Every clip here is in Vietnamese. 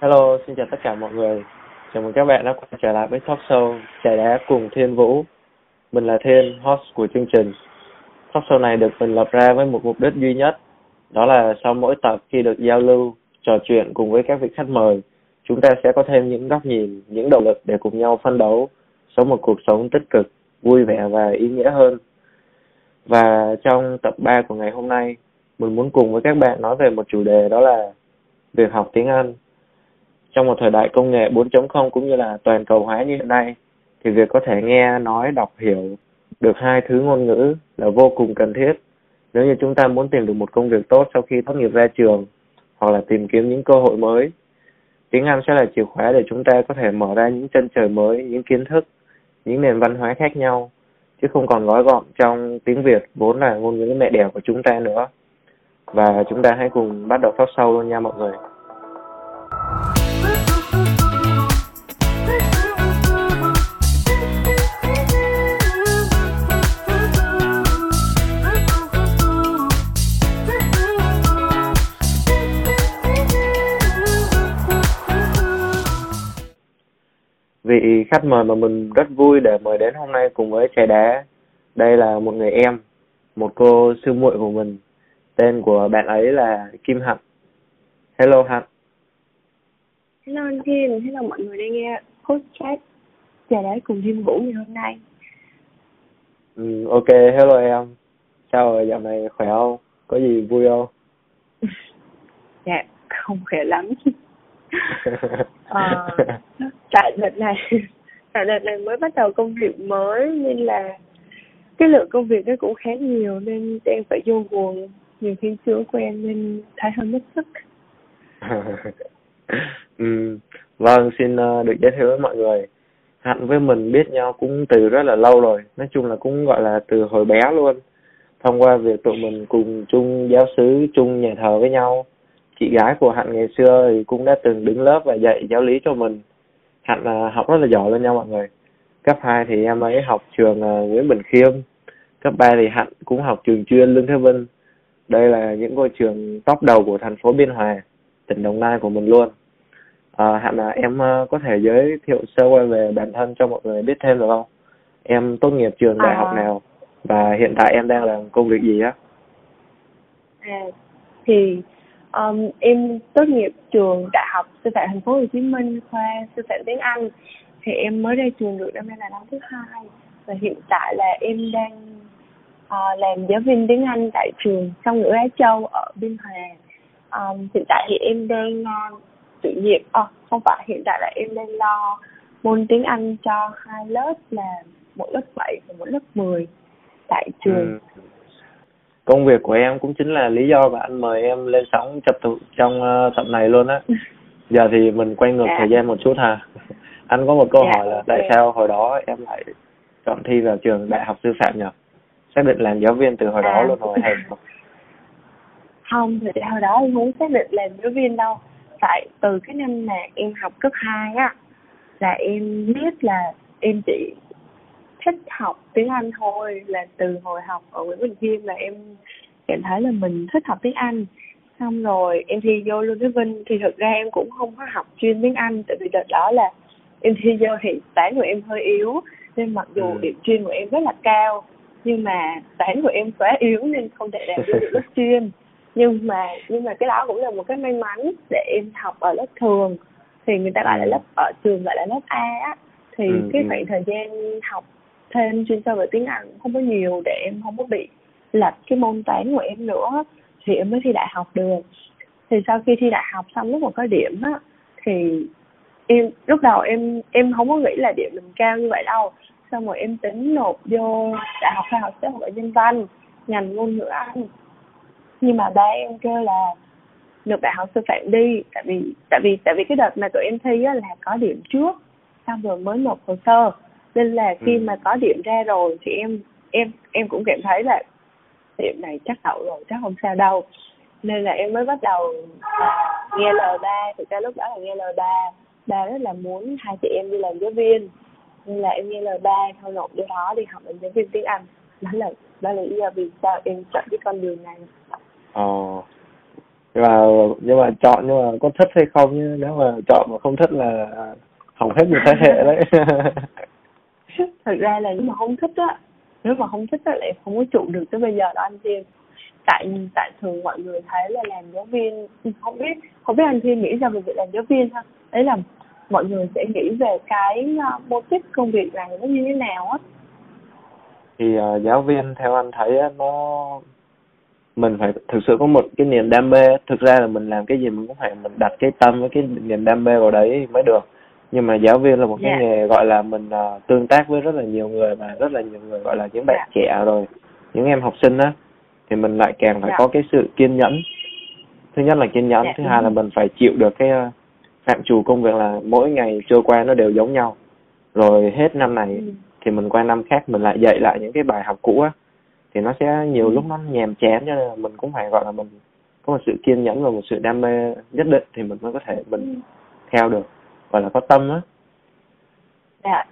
Hello, xin chào tất cả mọi người. Chào mừng các bạn đã quay trở lại với talk show Trẻ đá cùng Thiên Vũ. Mình là Thiên, host của chương trình. Talk show này được mình lập ra với một mục đích duy nhất, đó là sau mỗi tập khi được giao lưu, trò chuyện cùng với các vị khách mời, chúng ta sẽ có thêm những góc nhìn, những động lực để cùng nhau phân đấu, sống một cuộc sống tích cực, vui vẻ và ý nghĩa hơn. Và trong tập 3 của ngày hôm nay, mình muốn cùng với các bạn nói về một chủ đề đó là việc học tiếng Anh trong một thời đại công nghệ 4.0 cũng như là toàn cầu hóa như hiện nay thì việc có thể nghe, nói, đọc, hiểu được hai thứ ngôn ngữ là vô cùng cần thiết nếu như chúng ta muốn tìm được một công việc tốt sau khi tốt nghiệp ra trường hoặc là tìm kiếm những cơ hội mới. Tiếng Anh sẽ là chìa khóa để chúng ta có thể mở ra những chân trời mới, những kiến thức, những nền văn hóa khác nhau, chứ không còn gói gọn trong tiếng Việt vốn là ngôn ngữ mẹ đẻ của chúng ta nữa. Và chúng ta hãy cùng bắt đầu phát sâu luôn nha mọi người. Vị khách mời mà mình rất vui để mời đến hôm nay cùng với trẻ đá. Đây là một người em một cô sư muội của mình. Tên của bạn ấy là Kim Hạnh. Hello Hạnh. Hello anh Thiên hello mọi người đang nghe podcast trẻ đá cùng Thiên Vũ ngày hôm nay. Ừ, ok hello em. Sao rồi dạo này khỏe không? Có gì vui không? Dạ không khỏe lắm ờ, tại đợt này tại đợt này mới bắt đầu công việc mới nên là cái lượng công việc nó cũng khá nhiều nên đang phải vô guồng. Nhiều khi chưa quen nên thấy hơi mất sức. Ừ. vâng xin ờ, được giới thiệu với mọi người. Hạnh với mình biết nhau cũng từ rất là lâu rồi nói chung là cũng gọi là từ hồi bé luôn. Thông qua việc tụi mình cùng chung giáo xứ chung nhà thờ với nhau chị gái của hạnh ngày xưa thì cũng đã từng đứng lớp và dạy giáo lý cho mình. Hạnh uh, học rất là giỏi luôn nha mọi người. Cấp 2 thì em ấy học trường uh, nguyễn bình khiêm. Cấp 3 thì hạnh cũng học trường chuyên lương thế vinh. Đây là những ngôi trường top đầu của thành phố biên hòa tỉnh đồng nai của mình luôn. À, hạnh là em uh, có thể giới thiệu sơ qua về bản thân cho mọi người biết thêm được không? Em tốt nghiệp trường đại à. học nào và hiện tại em đang làm công việc gì á? À thì um, em tốt nghiệp trường đại học sư phạm thành phố Hồ Chí Minh khoa sư phạm tiếng Anh. Thì em mới ra trường được năm nay là năm thứ hai và hiện tại là em đang uh, làm giáo viên tiếng Anh tại trường song ngữ Á Châu ở Biên Hòa. Um, hiện tại thì em đang uh, tự nhiệm à, không phải hiện tại là em đang lo môn tiếng Anh cho hai lớp là một lớp 7 và một lớp 10 tại trường. ừ công việc của em cũng chính là lý do mà anh mời em lên sóng chập tụ trong uh, tập này luôn á giờ thì mình quay ngược. Dạ. thời gian một chút ha anh có một câu yeah, dạ, hỏi là tại sao hồi đó em lại chọn thi vào trường đại học sư phạm nhỉ xác định làm giáo viên từ hồi à. đó luôn rồi hay không không thì hồi đó em muốn xác định làm giáo viên đâu tại từ cái năm mà em học cấp 2 á là em biết là em chỉ thích học tiếng Anh thôi là từ hồi học ở Nguyễn Bình Khiêm là em cảm thấy là mình thích học tiếng Anh xong rồi em thi vô luôn cái Vinh thì thực ra em cũng không có học chuyên tiếng Anh tại vì đợt đó là em thi vô thì toán của em hơi yếu nên mặc dù ừ. điểm chuyên của em rất là cao nhưng mà toán của em quá yếu nên không thể đạt được lớp chuyên nhưng mà nhưng mà cái đó cũng là một cái may mắn để em học ở lớp thường thì người ta gọi là ừ. lớp ở trường gọi là lớp A á thì ừ, cái ừ. khoảng thời gian học thêm chuyên sâu về tiếng Anh, không có nhiều để em không có bị lệch cái môn toán của em nữa, thì em mới thi đại học được. Thì sau khi thi đại học xong lúc mà có điểm á, thì em, lúc đầu em em không có nghĩ là điểm mình cao như vậy đâu. Xong rồi em tính nộp vô đại học khoa học xã hội nhân văn, ngành ngôn ngữ anh. Nhưng mà ba em kêu là nộp đại học sư phạm đi, tại vì tại vì tại vì cái đợt mà tụi em thi á là có điểm trước, xong rồi mới nộp hồ sơ nên là khi ừ. mà có điểm ra rồi thì em em em cũng cảm thấy là điểm này chắc đậu rồi chắc không sao đâu. Nên là em mới bắt đầu nghe lời ba thực ra lúc đó là nghe lời ba. Ba rất là muốn hai chị em đi làm giáo viên. Nên là em nghe lời ba thôi nộp vô đó đi học làm giáo viên tiếng anh. Đó là đó là lý do vì sao em chọn cái con đường này. Ờ. Nhưng mà nhưng mà chọn nhưng mà có thích hay không chứ nếu mà chọn mà không thích là hỏng hết một thế hệ đấy thật ra là nếu mà không thích á nếu mà không thích á lại không có trụ được tới bây giờ đó anh Thiên. Tại tại thường mọi người thấy là làm giáo viên không biết không biết anh Thiên nghĩ ra về việc làm giáo viên ha? Đấy là mọi người sẽ nghĩ về cái uh, mô típ công việc này nó như thế nào á. Thì uh, giáo viên theo anh thấy á, nó mình phải thực sự có một cái niềm đam mê thực ra là mình làm cái gì mình cũng phải mình đặt cái tâm với cái niềm đam mê vào đấy mới được nhưng mà giáo viên là một cái yeah. Dạ. nghề gọi là mình uh, tương tác với rất là nhiều người và rất là nhiều người gọi là những bạn yeah. Dạ. trẻ rồi những em học sinh á thì mình lại càng phải yeah. Dạ. có cái sự kiên nhẫn thứ nhất là kiên nhẫn yeah. thứ hai là mình phải chịu được cái uh, phạm trù công việc là mỗi ngày trôi qua nó đều giống nhau rồi hết năm này ừ. thì mình qua năm khác mình lại dạy lại những cái bài học cũ á thì nó sẽ nhiều ừ. lúc nó nhàm chán cho nên là mình cũng phải gọi là mình có một sự kiên nhẫn và một sự đam mê nhất định thì mình mới có thể mình ừ. theo được gọi là có tâm á. Dạ.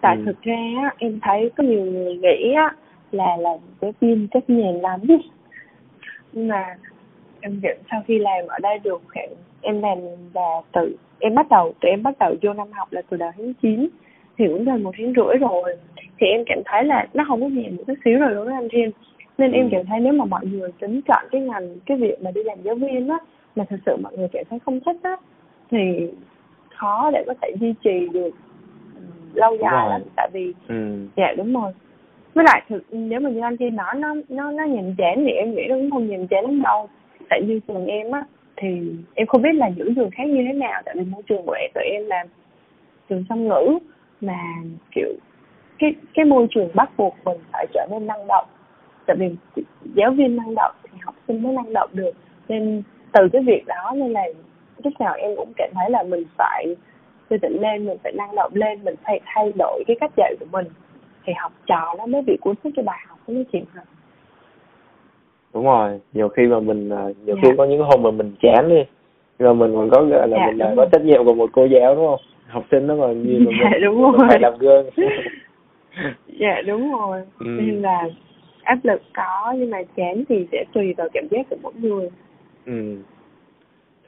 Tại ừ. thực ra á em thấy có nhiều người nghĩ á là làm giáo viên chắc nhàn lắm nhưng mà em nhận sau khi làm ở đây được khoảng em làm là từ em bắt đầu từ em bắt đầu vô năm học là từ đầu tháng 9 thì cũng gần một tháng rưỡi rồi. Thì em cảm thấy là nó không có nhẹ một chút xíu rồi đối với anh Thiên. Nên em ừ. cảm thấy nếu mà mọi người tính chọn cái ngành cái việc mà đi làm giáo viên á mà thực sự mọi người cảm thấy không thích á thì khó để có thể duy trì được ừ, lâu dài lắm. Tại vì ừ. dạ đúng rồi. Với lại thực nếu mà như anh Thiên nói nó nó nó nhàm chán thì em nghĩ nó cũng không nhàm chán lắm đâu. Tại như trường em á thì em không biết là những trường khác như thế nào. Tại vì môi trường của em tụi em là trường song ngữ mà kiểu cái cái môi trường bắt buộc mình phải trở nên năng động. Tại vì giáo viên năng động thì học sinh mới năng động được. Nên từ cái việc đó nên là lúc nào em cũng cảm thấy là mình phải tư tỉnh lên mình phải năng động lên mình phải thay đổi cái cách dạy của mình. Thì học trò nó mới bị cuốn hút cho bài học nó mới chịu hơn đúng rồi nhiều khi mà mình à, nhiều dạ. khi có những hôm mà mình chán đi rồi mình còn có là dạ, mình là có trách nhiệm của một cô giáo đúng không? Học sinh nó còn như mà dạ, mình, đúng rồi. phải làm gương. Dạ đúng rồi. Ừ. nên là áp lực có nhưng mà chán thì sẽ tùy vào cảm giác của mỗi người. Ừ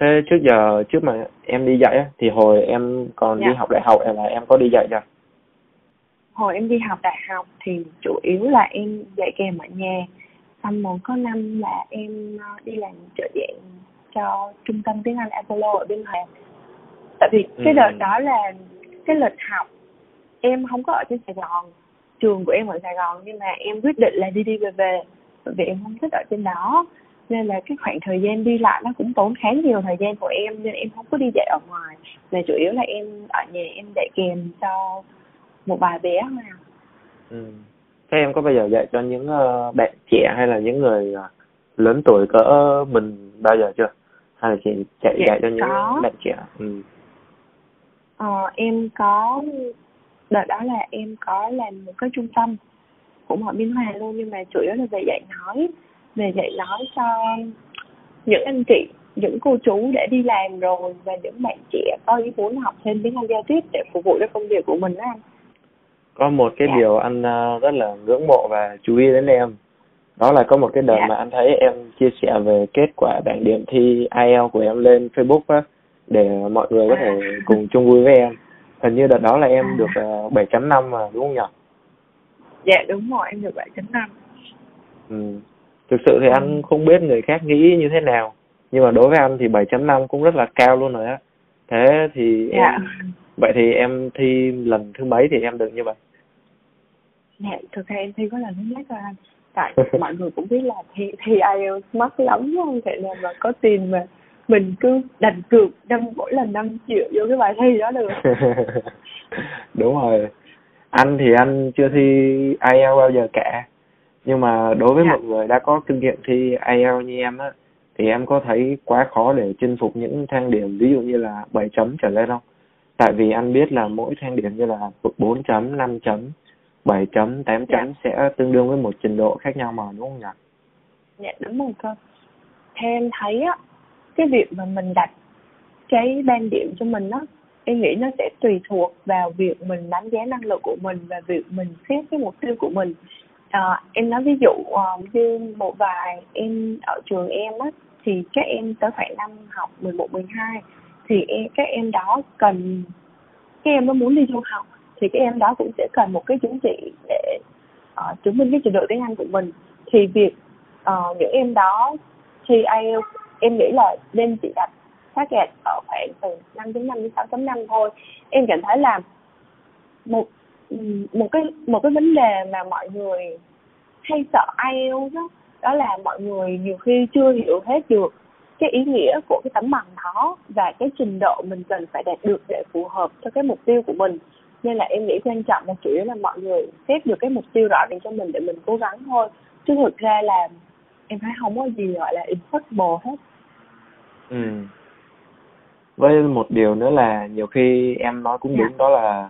thế trước giờ trước mà em đi dạy á thì hồi em còn dạ. đi học đại học là em có đi dạy chưa hồi em đi học đại học thì chủ yếu là em dạy kèm ở nhà xong một có năm là em ờ, đi làm trợ giảng cho trung tâm tiếng Anh Apollo ở Biên Hòa tại vì cái ừ. đợt đó là cái lịch học em không có ở trên Sài Gòn trường của em ở Sài Gòn nhưng mà em quyết định là đi đi về về bởi vì em không thích ở trên đó nên là cái khoảng thời gian đi lại nó cũng tốn khá nhiều thời gian của em nên em không có đi dạy ở ngoài mà chủ yếu là em ở nhà em dạy kèm cho một vài bé thôi à. Ừ. Thế em có bao giờ dạy cho những uh, bạn trẻ hay là những người uh, lớn tuổi cỡ mình bao giờ chưa? Hay là chỉ chạy dạ, dạy cho những có. bạn trẻ? Ừ. Ờ, em có đợt đó là em có làm một cái trung tâm cũng ở biên hòa luôn nhưng mà chủ yếu là về dạy nói về dạy nói cho những anh chị những cô chú để đi làm rồi và những bạn trẻ có ý muốn học thêm tiếng Anh giao tiếp để phục vụ cho công việc của mình đó anh có một cái dạ. điều anh ờ, rất là ngưỡng mộ và chú ý đến em đó là có một cái đợt dạ. mà anh thấy em chia sẻ về kết quả bảng điểm thi IELTS của em lên Facebook á để mọi người có thể à. cùng chung vui với em hình như đợt đó là em à. được ờ, bảy chấm năm mà đúng không nhỉ dạ đúng rồi em được bảy chấm năm ừ. Thực sự thì ừ. anh không biết người khác nghĩ như thế nào nhưng mà đối với anh thì bảy chấm năm cũng rất là cao luôn rồi á. Thế thì dạ. em vậy thì em thi lần thứ mấy thì em được như vậy? Dạ thực ra em thi có lần thứ nhất rồi anh. Tại mọi người cũng biết là thi thi IELTS mắc lắm không thể nào mà có tiền mà mình cứ đành cược năm mỗi lần 5 triệu vô cái bài thi đó được. Đúng rồi. Anh thì anh chưa thi IELTS bao giờ cả nhưng mà đối với dạ. một người đã có kinh nghiệm thi IELTS như em á thì em có thấy quá khó để chinh phục những thang điểm ví dụ như là 7 chấm trở lên không? Tại vì anh biết là mỗi thang điểm như là 4 chấm, 5 chấm, 7 chấm, 8 chấm dạ. sẽ tương đương với một trình độ khác nhau mà đúng không nhỉ? Dạ đúng rồi cơ. Theo em thấy á, cái việc mà mình đặt cái ban điểm cho mình á, em nghĩ nó sẽ tùy thuộc vào việc mình đánh giá năng lực của mình và việc mình xét cái mục tiêu của mình à, em nói ví dụ uh, như một vài em ở trường em á thì các em tới khoảng năm học 11, 12 thì em, các em đó cần các em nó muốn đi du học thì các em đó cũng sẽ cần một cái chứng chỉ để uh, chứng minh cái trình độ tiếng Anh của mình. Thì việc uh, những em đó thi IELTS em nghĩ là nên chỉ đặt target ở khoảng từ 5.5 đến 6.5 thôi. Em cảm thấy là một một cái một cái vấn đề mà mọi người hay sợ IELTS đó, đó là mọi người nhiều khi chưa hiểu hết được cái ý nghĩa của cái tấm bằng đó và cái trình độ mình cần phải đạt được để phù hợp cho cái mục tiêu của mình nên là em nghĩ quan trọng là chủ yếu là mọi người xét được cái mục tiêu rõ ràng cho mình để mình cố gắng thôi chứ thực ra là em thấy không có gì gọi là impossible hết ừ với một điều nữa là nhiều khi em nói cũng đúng yeah. Dạ. đó là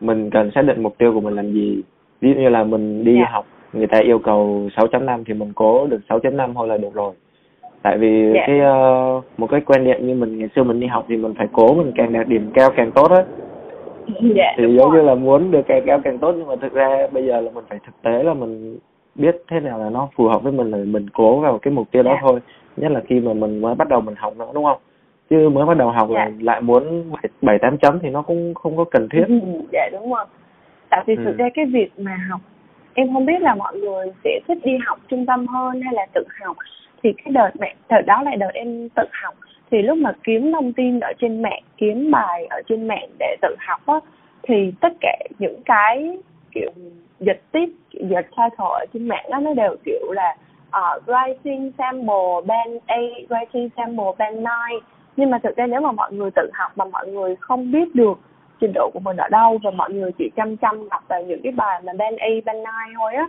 mình cần xác định mục tiêu của mình làm gì ví dụ như là mình đi yeah. Dạ. học người ta yêu cầu 6.5 thì mình cố được 6.5 thôi là được rồi tại vì yeah. Dạ. cái uh, một cái quan niệm như mình ngày xưa mình đi học thì mình phải cố mình càng đạt điểm cao càng tốt á dạ, thì giống như là muốn được càng cao càng tốt nhưng mà thực ra bây giờ là mình phải thực tế là mình biết thế nào là nó phù hợp với mình là mình cố vào cái mục tiêu đó yeah. thôi nhất là khi mà mình mới bắt đầu mình học nữa đúng không chứ mới bắt đầu học là lại muốn bảy tám chấm thì nó cũng không có cần thiết. Ừ, dạ đúng rồi. Tại vì ừ. thực ra cái việc mà học em không biết là mọi người sẽ thích đi học trung tâm hơn hay là tự học. Thì cái đợt mẹ đợt đó lại đợt em tự học. Thì lúc mà kiếm thông tin ở trên mạng kiếm bài ở trên mạng để tự học á thì tất cả những cái kiểu dịch tiếp dịch title ở trên mạng đó nó đều kiểu là uh, writing sample band A writing sample band 9 nhưng mà thực ra nếu mà mọi người tự học mà mọi người không biết được trình độ của mình ở đâu và mọi người chỉ chăm chăm đọc vào những cái bài mà band A band 9 thôi á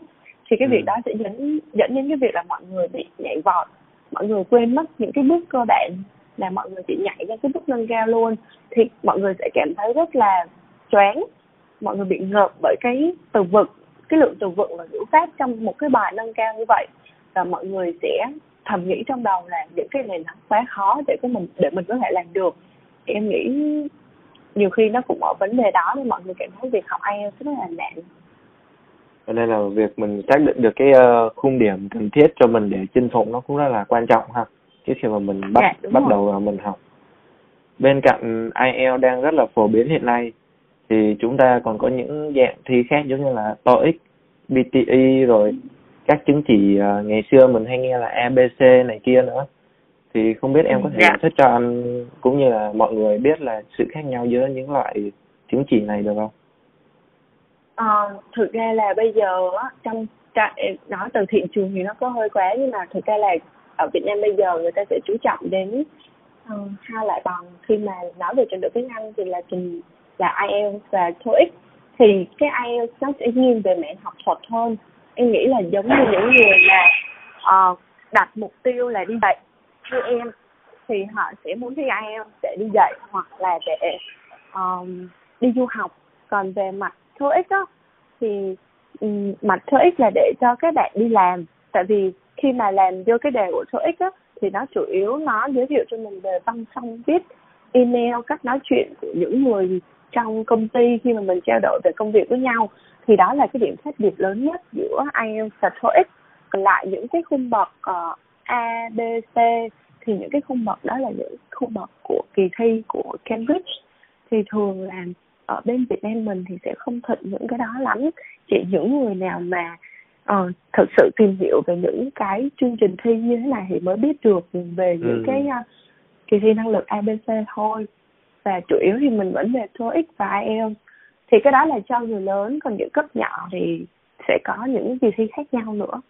thì cái ừ. việc đó sẽ dẫn dẫn đến cái việc là mọi người bị nhảy vọt mọi người quên mất những cái bước cơ bản là mọi người chỉ nhảy ra cái bước nâng cao luôn thì mọi người sẽ cảm thấy rất là choáng mọi người bị ngợp bởi cái từ vựng cái lượng từ vựng và ngữ pháp trong một cái bài nâng cao như vậy và mọi người sẽ thầm nghĩ trong đầu là những cái này nó quá khó để cái mình để mình có thể làm được. Thì em nghĩ nhiều khi nó cũng ở vấn đề đó nên mọi người cảm thấy việc học IELTS rất là nặng cho nên là việc mình xác định được cái uh, khung điểm cần thiết cho mình để chinh phục nó cũng rất là quan trọng ha trước khi mà mình bắt dạ, bắt rồi. đầu mình học. Bên cạnh IELTS đang rất là phổ biến hiện nay thì chúng ta còn có những dạng thi khác giống như là TOEIC, BTE rồi các chứng chỉ uh, ngày xưa mình hay nghe là ABC này kia nữa thì không biết em có thể dạ. giải thích cho anh cũng như là mọi người biết là sự khác nhau giữa những loại chứng chỉ này được không? À, thực ra là bây giờ á, trong nói từ thị trường thì nó có hơi quá nhưng mà thực ra là ở Việt Nam bây giờ người ta sẽ chú trọng đến uh, hai loại bằng khi mà nói về trình độ tiếng Anh thì là trình là IELTS và TOEIC thì cái IELTS nó sẽ nghiêng về mảng học thuật hơn em nghĩ là giống như những người mà uh, đặt mục tiêu là đi dạy như em thì họ sẽ muốn thi IELTS để đi dạy hoặc là để um, ờ, đi du học. Còn về mặt TOEIC đó thì um, mặt TOEIC là để cho các bạn đi làm. Tại vì khi mà làm vô cái đề của TOEIC đó thì nó chủ yếu nó giới thiệu cho mình về văn phong viết email cách nói chuyện của những người trong công ty khi mà mình trao đổi về công việc với nhau thì đó là cái điểm khác biệt lớn nhất giữa IELTS và TOEIC còn lại những cái khung bậc uh, A, B, C thì những cái khung bậc đó là những khung bậc của kỳ thi của Cambridge. Thì thường là ở bên Việt Nam mình thì sẽ không thịnh những cái đó lắm. Chỉ những người nào mà uh, thực sự tìm hiểu về những cái chương trình thi như thế này thì mới biết được về những ừ. cái uh, kỳ thi năng lực ABC thôi và chủ yếu thì mình vẫn về TOEIC và IELTS thì cái đó là cho người lớn còn những cấp nhỏ thì sẽ có những kỳ thi khác nhau nữa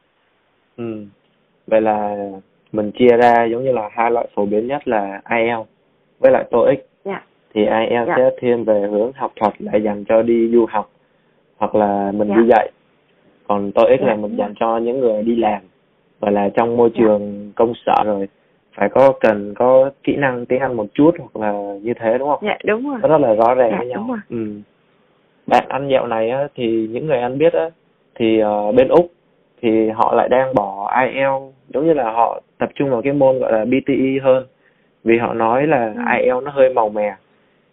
ừ vậy là mình chia ra giống như là hai loại phổ biến nhất là IELTS với lại TOEIC yeah. Dạ. thì IELTS yeah. Dạ. sẽ thiên về hướng học thuật là dành cho đi du học hoặc là mình yeah. đi dạ. dạy còn TOEIC yeah. là mình dành cho những người đi làm và là trong môi trường yeah. công sở rồi phải có cần có kỹ năng tiếng Anh một chút hoặc là như thế đúng không? Dạ đúng rồi. Nó rất là rõ ràng dạ, với nhau. Đúng rồi. Ừ. Bạn ăn dạo này á thì những người ăn biết á thì uh, bên Úc thì họ lại đang bỏ IELTS giống như là họ tập trung vào cái môn gọi là BTE hơn vì họ nói là ừ. IELTS nó hơi màu mè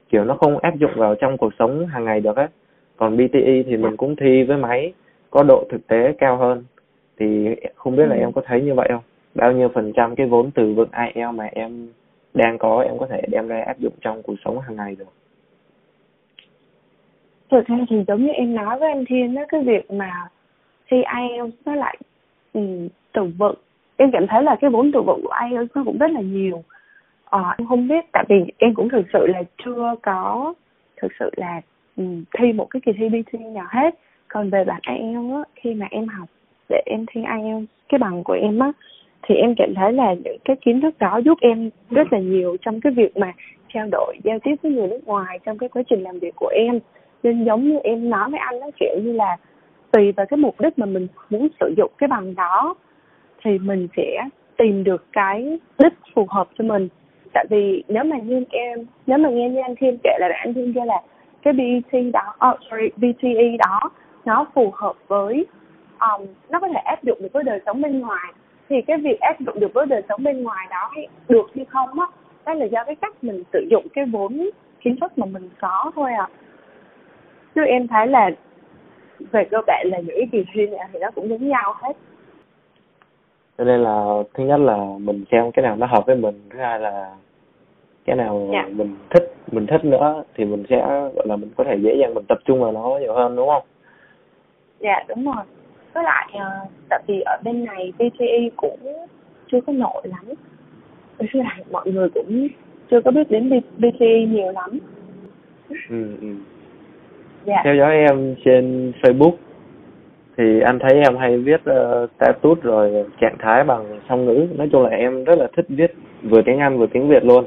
kiểu nó không áp dụng vào trong cuộc sống hàng ngày được á còn BTE thì mình cũng thi với máy có độ thực tế cao hơn thì không biết là ừ. em có thấy như vậy không bao nhiêu phần trăm cái vốn từ vựng IELTS mà em đang có em có thể đem ra áp dụng trong cuộc sống hàng ngày được? Thực ra thì giống như em nói với anh Thiên đó cái việc mà thi IELTS nó lại um, từ vựng. Em cảm thấy là cái vốn từ vựng của IELTS nó cũng rất là nhiều. Ờ, em không biết tại vì em cũng thực sự là chưa có thực sự là um, thi một cái kỳ thi BT nào hết. Còn về bản IELTS á, khi mà em học để em thi IELTS cái bằng của em á thì em cảm thấy là những cái kiến thức đó giúp em rất là nhiều trong cái việc mà trao đổi giao tiếp với người nước ngoài trong cái quá trình làm việc của em. Nên giống như em nói với anh đó kiểu như là tùy vào cái mục đích mà mình muốn sử dụng cái bằng đó thì mình sẽ tìm được cái đích phù hợp cho mình. Tại vì nếu mà như em nếu mà nghe như anh thêm kể là anh thêm kêu là cái BT đó oh, sorry BTE đó nó phù hợp với um, nó có thể áp dụng được với đời sống bên ngoài thì cái việc áp dụng được với đời sống bên ngoài đó hay được hay không á đó là do cái cách mình sử dụng cái vốn kiến thức mà mình có thôi à chứ em thấy là về cơ bản là những cái kỳ thi này thì nó cũng giống nhau hết. Cho nên là thứ nhất là mình xem cái nào nó hợp với mình thứ hai là cái nào Dạ. mình thích mình thích nữa thì mình sẽ gọi là mình có thể dễ dàng mình tập trung vào nó nhiều hơn đúng không? Dạ đúng rồi với lại ờ, tại vì ở bên này BTE cũng chưa có nổi lắm. Với lại mọi người cũng chưa có biết đến BTE nhiều lắm. Ừ, ừ. dạ. Theo dõi em trên Facebook thì anh thấy em hay viết uh, status rồi trạng thái bằng song ngữ. Nói chung là em rất là thích viết vừa tiếng Anh vừa tiếng Việt luôn.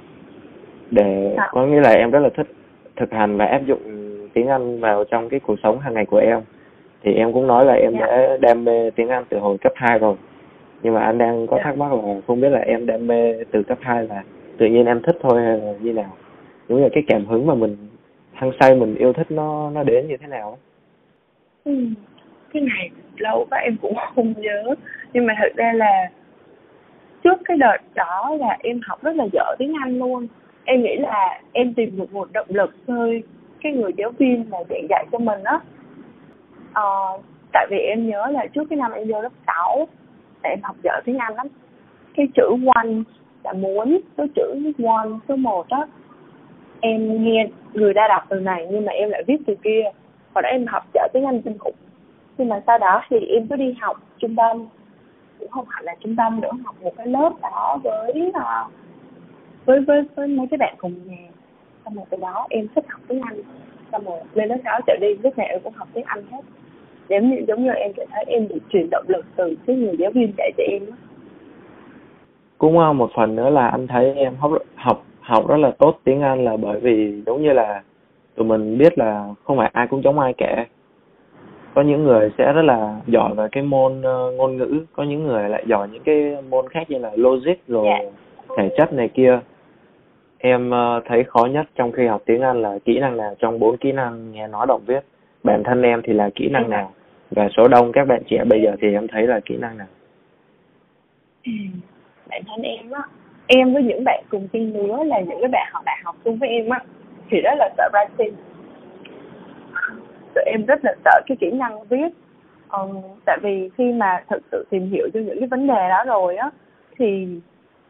Để Dạ. có nghĩa là em rất là thích thực hành và áp dụng tiếng Anh vào trong cái cuộc sống hàng ngày của em thì em cũng nói là em Dạ. đã đam mê tiếng Anh từ hồi cấp 2 rồi nhưng mà anh đang có Dạ. thắc mắc là không biết là em đam mê từ cấp 2 là tự nhiên em thích thôi hay là như nào đúng là cái cảm hứng mà mình hăng say mình yêu thích nó nó đến như thế nào. Ừ. cái này lâu quá em cũng không nhớ nhưng mà thực ra là trước cái đợt đó là em học rất là dở tiếng Anh luôn em nghĩ là em tìm được một động lực thôi cái người giáo viên mà giảng dạy cho mình á ờ, tại vì em nhớ là trước cái năm em vô lớp 6 em học dở tiếng Anh lắm. Cái chữ one là muốn số chữ one số một á em nghe người ta đọc từ này nhưng mà em lại viết từ kia. Hồi đó em học dở tiếng Anh kinh khủng. Nhưng mà sau đó thì em cứ đi học trung tâm cũng không hẳn là trung tâm nữa học một cái lớp đó với ờ, với với với mấy cái bạn cùng nhà. Xong rồi từ đó em thích học tiếng Anh. Xong rồi lên lớp sáu trở đi lúc nào em cũng học tiếng Anh hết giống như giống như em cảm thấy em bị truyền động lực từ cái người giáo viên dạy cho em cũng uh, một phần nữa là anh thấy em học học học rất là tốt tiếng Anh là bởi vì giống như là tụi mình biết là không phải ai cũng giống ai cả. Có những người sẽ rất là giỏi về cái môn ờ, ngôn ngữ có những người lại giỏi những cái môn khác như là logic rồi Dạ. thể chất này kia. Em ờ, thấy khó nhất trong khi học tiếng Anh là kỹ năng nào trong bốn kỹ năng nghe nói đọc viết. Bản thân em thì là kỹ năng nào và số đông các bạn trẻ bây giờ thì em thấy là kỹ năng nào? Ừ. bản thân em á em với những bạn cùng trang lứa là những cái bạn học đại học chung với em á thì rất là sợ writing. Tụi em rất là sợ cái kỹ năng viết. Ờ, tại vì khi mà thực sự tìm hiểu cho những cái vấn đề đó rồi á thì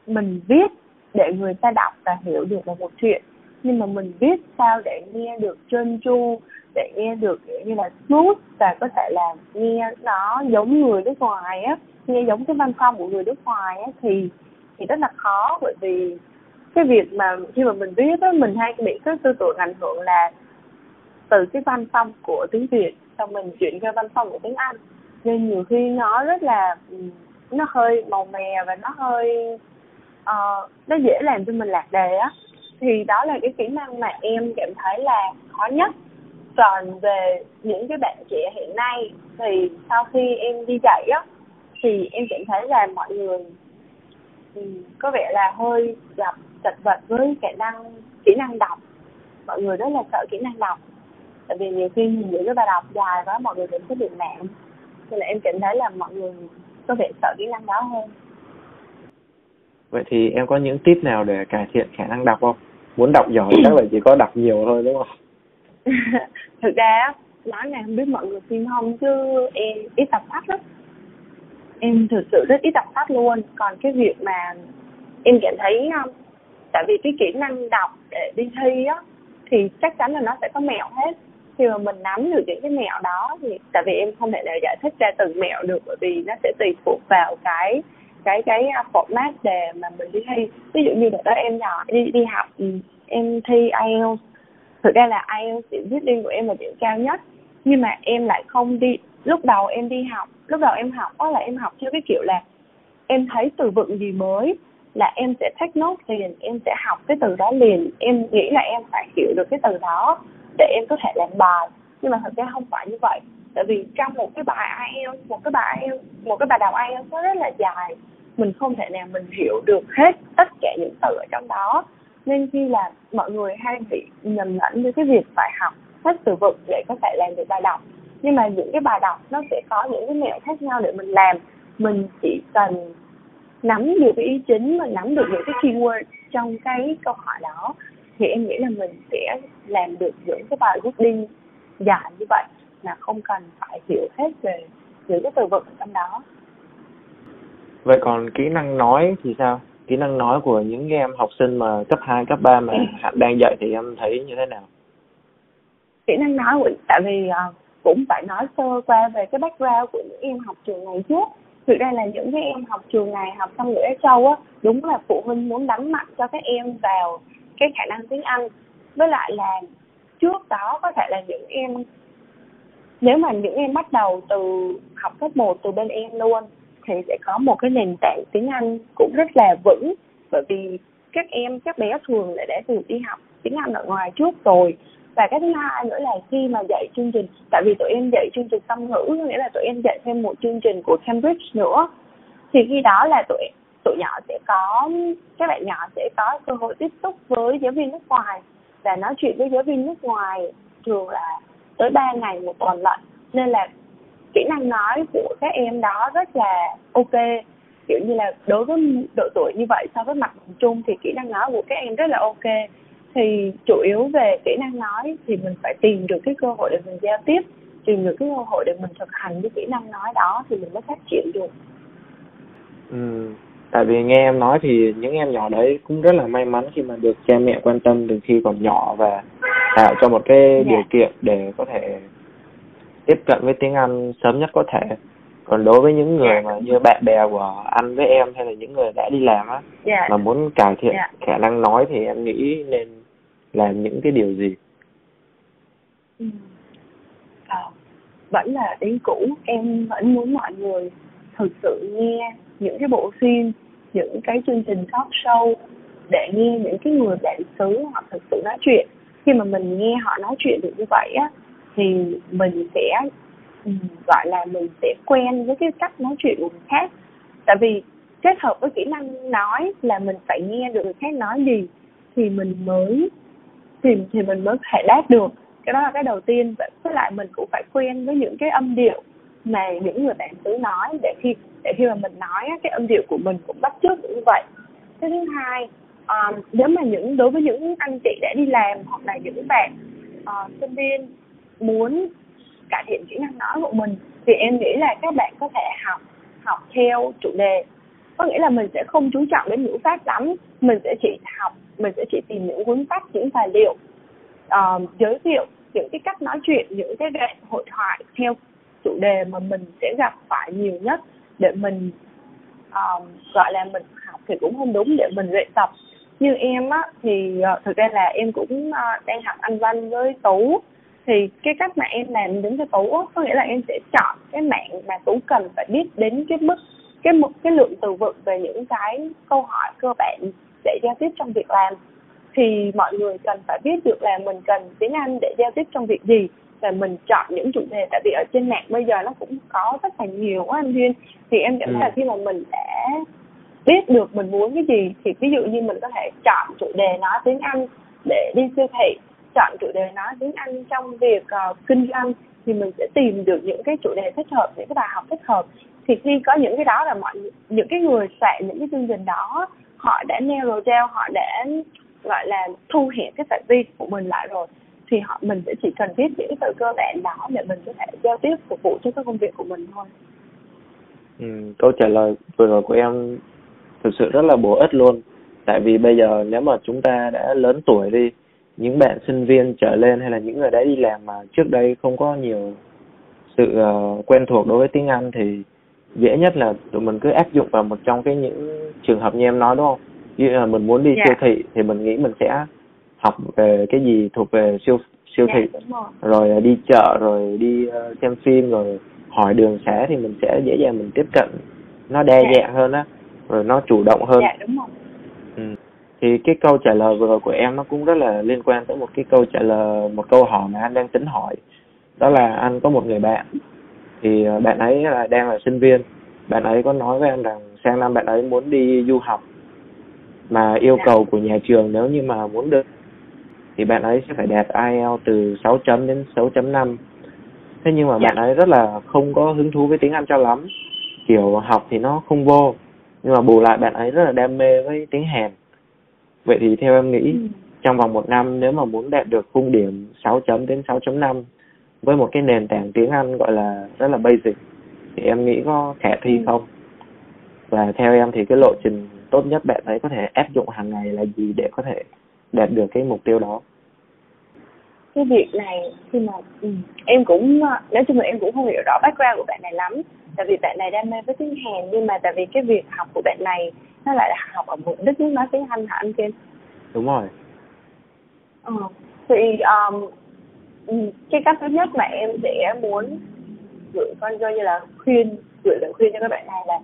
mình viết để người ta đọc và hiểu được là một chuyện nhưng mà mình biết sao để nghe được trơn tru để nghe được kiểu như là smooth và có thể là nghe nó giống người nước ngoài á nghe giống cái văn phong của người nước ngoài á thì thì rất là khó. Bởi vì cái việc mà khi mà mình viết á mình hay bị cái tư tưởng ảnh hưởng là từ cái văn phong của tiếng Việt xong mình chuyển qua văn phong của tiếng Anh. Nên nhiều khi nó rất là nó hơi màu mè và nó hơi uh, nó dễ làm cho mình lạc đề á thì đó là cái kỹ năng mà em cảm thấy là khó nhất. Còn về những cái bạn trẻ hiện nay, thì sau khi em đi dạy á, thì em cảm thấy là mọi người ừ, có vẻ là hơi gặp chật vật với kỹ năng kỹ năng đọc. Mọi người rất là sợ kỹ năng đọc. Tại vì nhiều khi nhìn những cái bài đọc dài quá, mọi người cũng có bị nản. Nên là em cảm thấy là mọi người có vẻ sợ kỹ năng đó hơn. Vậy thì em có những tip nào để cải thiện khả năng đọc không? Muốn đọc giỏi chắc là chỉ có đọc nhiều thôi, đúng không? Thực ra nói này không biết mọi người tin không, chứ em ít đọc sách lắm. Em thực sự rất ít đọc sách luôn. Còn cái việc mà em cảm thấy um, tại vì cái kỹ năng đọc để đi thi á, thì chắc chắn là nó sẽ có mẹo hết. Khi mà mình nắm được những cái mẹo đó thì, tại vì em không thể nào giải thích ra từng mẹo được, bởi vì nó sẽ tùy thuộc vào cái cái cái à, format đề mà mình đi thi. Ví dụ như đợt đó em nhỏ đi đi học ừ, em thi IELTS. Thực ra là IELTS điểm reading của em là điểm cao nhất. Nhưng mà em lại không đi, lúc đầu em đi học, lúc đầu em học đó là em học theo cái kiểu là em thấy từ vựng gì mới là em sẽ take note liền, em sẽ học cái từ đó liền. Em nghĩ là em phải hiểu được cái từ đó để em có thể làm bài nhưng mà thực ra không phải như vậy. Tại vì trong một cái bài IELTS một cái bài IELTS một cái bài đọc IELTS nó rất là dài. Mình không thể nào mình hiểu được hết tất cả những từ ở trong đó. Nên khi là mọi người hay bị nhầm lẫn với cái việc phải học hết từ vựng để có thể làm được bài đọc. Nhưng mà những cái bài đọc nó sẽ có những cái mẹo khác nhau để mình làm. Mình chỉ cần nắm được cái ý chính và nắm được những cái keyword trong cái câu hỏi đó, thì em nghĩ là mình sẽ làm được những cái bài reading dài như vậy mà không cần phải hiểu hết về những cái từ vựng trong đó. Vậy còn kỹ năng nói thì sao? Kỹ năng nói của những em học sinh mà cấp 2, cấp 3 mà hạnh đang dạy thì em thấy như thế nào? Kỹ năng nói của tại vì uh, cũng phải nói sơ qua về cái background của những em học trường này trước. Thực ra là những cái em học trường này học xong ngữ châu á đúng là phụ huynh muốn đánh mạnh cho các em vào cái khả năng tiếng anh. Với lại là trước đó có thể là những em, nếu mà những em bắt đầu từ học cấp 1 từ bên em luôn, thì sẽ có một cái nền tảng tiếng Anh cũng rất là vững. Bởi vì các em, các bé thường đã đã được đi học tiếng Anh ở ngoài trước rồi. Và cái thứ hai nữa là khi mà dạy chương trình, tại vì tụi em dạy chương trình song ngữ, nghĩa là tụi em dạy thêm một chương trình của Cambridge nữa, thì khi đó là tụi tụi nhỏ sẽ có, các bạn nhỏ sẽ có cơ hội tiếp xúc với giáo viên nước ngoài và nói chuyện với giáo viên nước ngoài thường là tới 3 ngày một tuần lận. Nên là kỹ năng nói của các em đó rất là ok. Kiểu như là đối với độ tuổi như vậy so với mặt bằng chung thì kỹ năng nói của các em rất là ok. Thì chủ yếu về kỹ năng nói thì mình phải tìm được cái cơ hội để mình giao tiếp, tìm được cái cơ hội để mình thực hành cái kỹ năng nói đó thì mình mới phát triển được. Ừ tại vì nghe em nói thì những em nhỏ đấy cũng rất là may mắn khi mà được cha mẹ quan tâm từ khi còn nhỏ và tạo cho một cái yeah. Dạ. điều kiện để có thể tiếp cận với tiếng Anh sớm nhất có thể còn đối với những người yeah. Dạ. mà như bạn bè của anh với em hay là những người đã đi làm á yeah. Dạ. mà muốn cải thiện yeah. khả năng nói thì em nghĩ nên làm những cái điều gì ừ. à, vẫn là ý cũ em vẫn muốn mọi người thực sự nghe những cái bộ phim, những cái chương trình talk show để nghe những cái người bản xứ họ thực sự nói chuyện. Khi mà mình nghe họ nói chuyện được như vậy á, thì mình sẽ ừ, gọi là mình sẽ quen với cái cách nói chuyện của người khác. Tại vì kết hợp với kỹ năng nói là mình phải nghe được người khác nói gì thì mình mới, thì thì mình mới thể đáp được. Cái đó là cái đầu tiên. Với lại mình cũng phải quen với những cái âm điệu mà những người bạn xứ nói để khi để khi mà mình nói cái âm điệu của mình cũng bắt chước như vậy. Cái thứ hai um, nếu mà những đối với những anh chị đã đi làm hoặc là những bạn uh, sinh viên muốn cải thiện kỹ năng nói của mình thì em nghĩ là các bạn có thể học học theo chủ đề. Có nghĩa là mình sẽ không chú trọng đến ngữ pháp lắm mình sẽ chỉ học mình sẽ chỉ tìm những cuốn sách những tài liệu uh, giới thiệu những cái cách nói chuyện những cái đoạn hội thoại theo chủ đề mà mình sẽ gặp phải nhiều nhất để mình um, gọi là mình học thì cũng không đúng để mình luyện tập. Như em á thì uh, thực ra là em cũng uh, đang học anh văn với tú. Thì cái cách mà em làm đến với tú á, có nghĩa là em sẽ chọn cái mạng mà tú cần phải biết đến cái mức cái mức cái lượng từ vựng về những cái câu hỏi cơ bản để giao tiếp trong việc làm. Thì mọi người cần phải biết được là mình cần tiếng Anh để giao tiếp trong việc gì và mình chọn những chủ đề. Tại vì ở trên mạng bây giờ nó cũng có rất là nhiều quá anh Duyên. Thì em cảm thấy ừ. là khi mà mình đã biết được mình muốn cái gì thì ví dụ như mình có thể chọn chủ đề nói tiếng Anh để đi siêu thị chọn chủ đề nói tiếng Anh trong việc uh, kinh doanh thì mình sẽ tìm được những cái chủ đề thích hợp những cái bài học thích hợp. Thì khi có những cái đó là mọi những cái người soạn những cái chương trình đó họ đã narrow down họ đã gọi là thu hẹp cái phạm vi của mình lại rồi thì họ mình sẽ chỉ cần viết những từ cơ bản đó để mình có thể giao tiếp phục vụ cho cái công việc của mình thôi Ừ, câu trả lời vừa rồi của em thực sự rất là bổ ích luôn. Tại vì bây giờ nếu mà chúng ta đã lớn tuổi đi, những bạn sinh viên trở lên hay là những người đã đi làm mà trước đây không có nhiều sự uh, quen thuộc đối với tiếng Anh thì dễ nhất là tụi mình cứ áp dụng vào một trong cái những trường hợp như em nói đúng không? Như là mình muốn đi Dạ. siêu thị thì mình nghĩ mình sẽ học về cái gì thuộc về siêu siêu dạ thị. đúng rồi. Rồi ờ, đi chợ rồi đi ờ, xem phim rồi hỏi đường xá thì mình sẽ dễ dàng mình tiếp cận. Nó đa Dạ. dạng hơn á rồi nó chủ động hơn. Dạ đúng rồi. Ừ. thì cái câu trả lời vừa rồi của em nó cũng rất là liên quan tới một cái câu trả lời một câu hỏi mà anh đang tính hỏi. Đó là anh có một người bạn thì ờ, bạn ấy là đang là sinh viên. Bạn ấy có nói với anh rằng sang năm bạn ấy muốn đi du học mà yêu Dạ. cầu của nhà trường nếu như mà muốn được thì bạn ấy sẽ phải đạt IELTS từ 6 chấm đến 6.5 thế nhưng mà Dạ. bạn ấy rất là không có hứng thú với tiếng Anh cho lắm kiểu học thì nó không vô nhưng mà bù lại bạn ấy rất là đam mê với tiếng Hàn vậy thì theo em nghĩ Ừ. trong vòng một năm nếu mà muốn đạt được khung điểm 6 chấm đến 6.5 với một cái nền tảng tiếng Anh gọi là rất là basic thì em nghĩ có khả thi Ừ. không? Và theo em thì cái lộ trình tốt nhất bạn ấy có thể áp dụng hàng ngày là gì để có thể đạt được cái mục tiêu đó? cái việc này khi mà ừ, em cũng nói chung là em cũng không hiểu rõ background của bạn này lắm tại vì bạn này đam mê với tiếng Hàn nhưng mà tại vì cái việc học của bạn này nó lại là học ở một đất nước nói tiếng Anh hả anh Kim? Đúng rồi. Ờ, thì um, ừ, cái cách thứ nhất mà em sẽ muốn gửi con coi như là khuyên gửi lời khuyên cho các bạn này là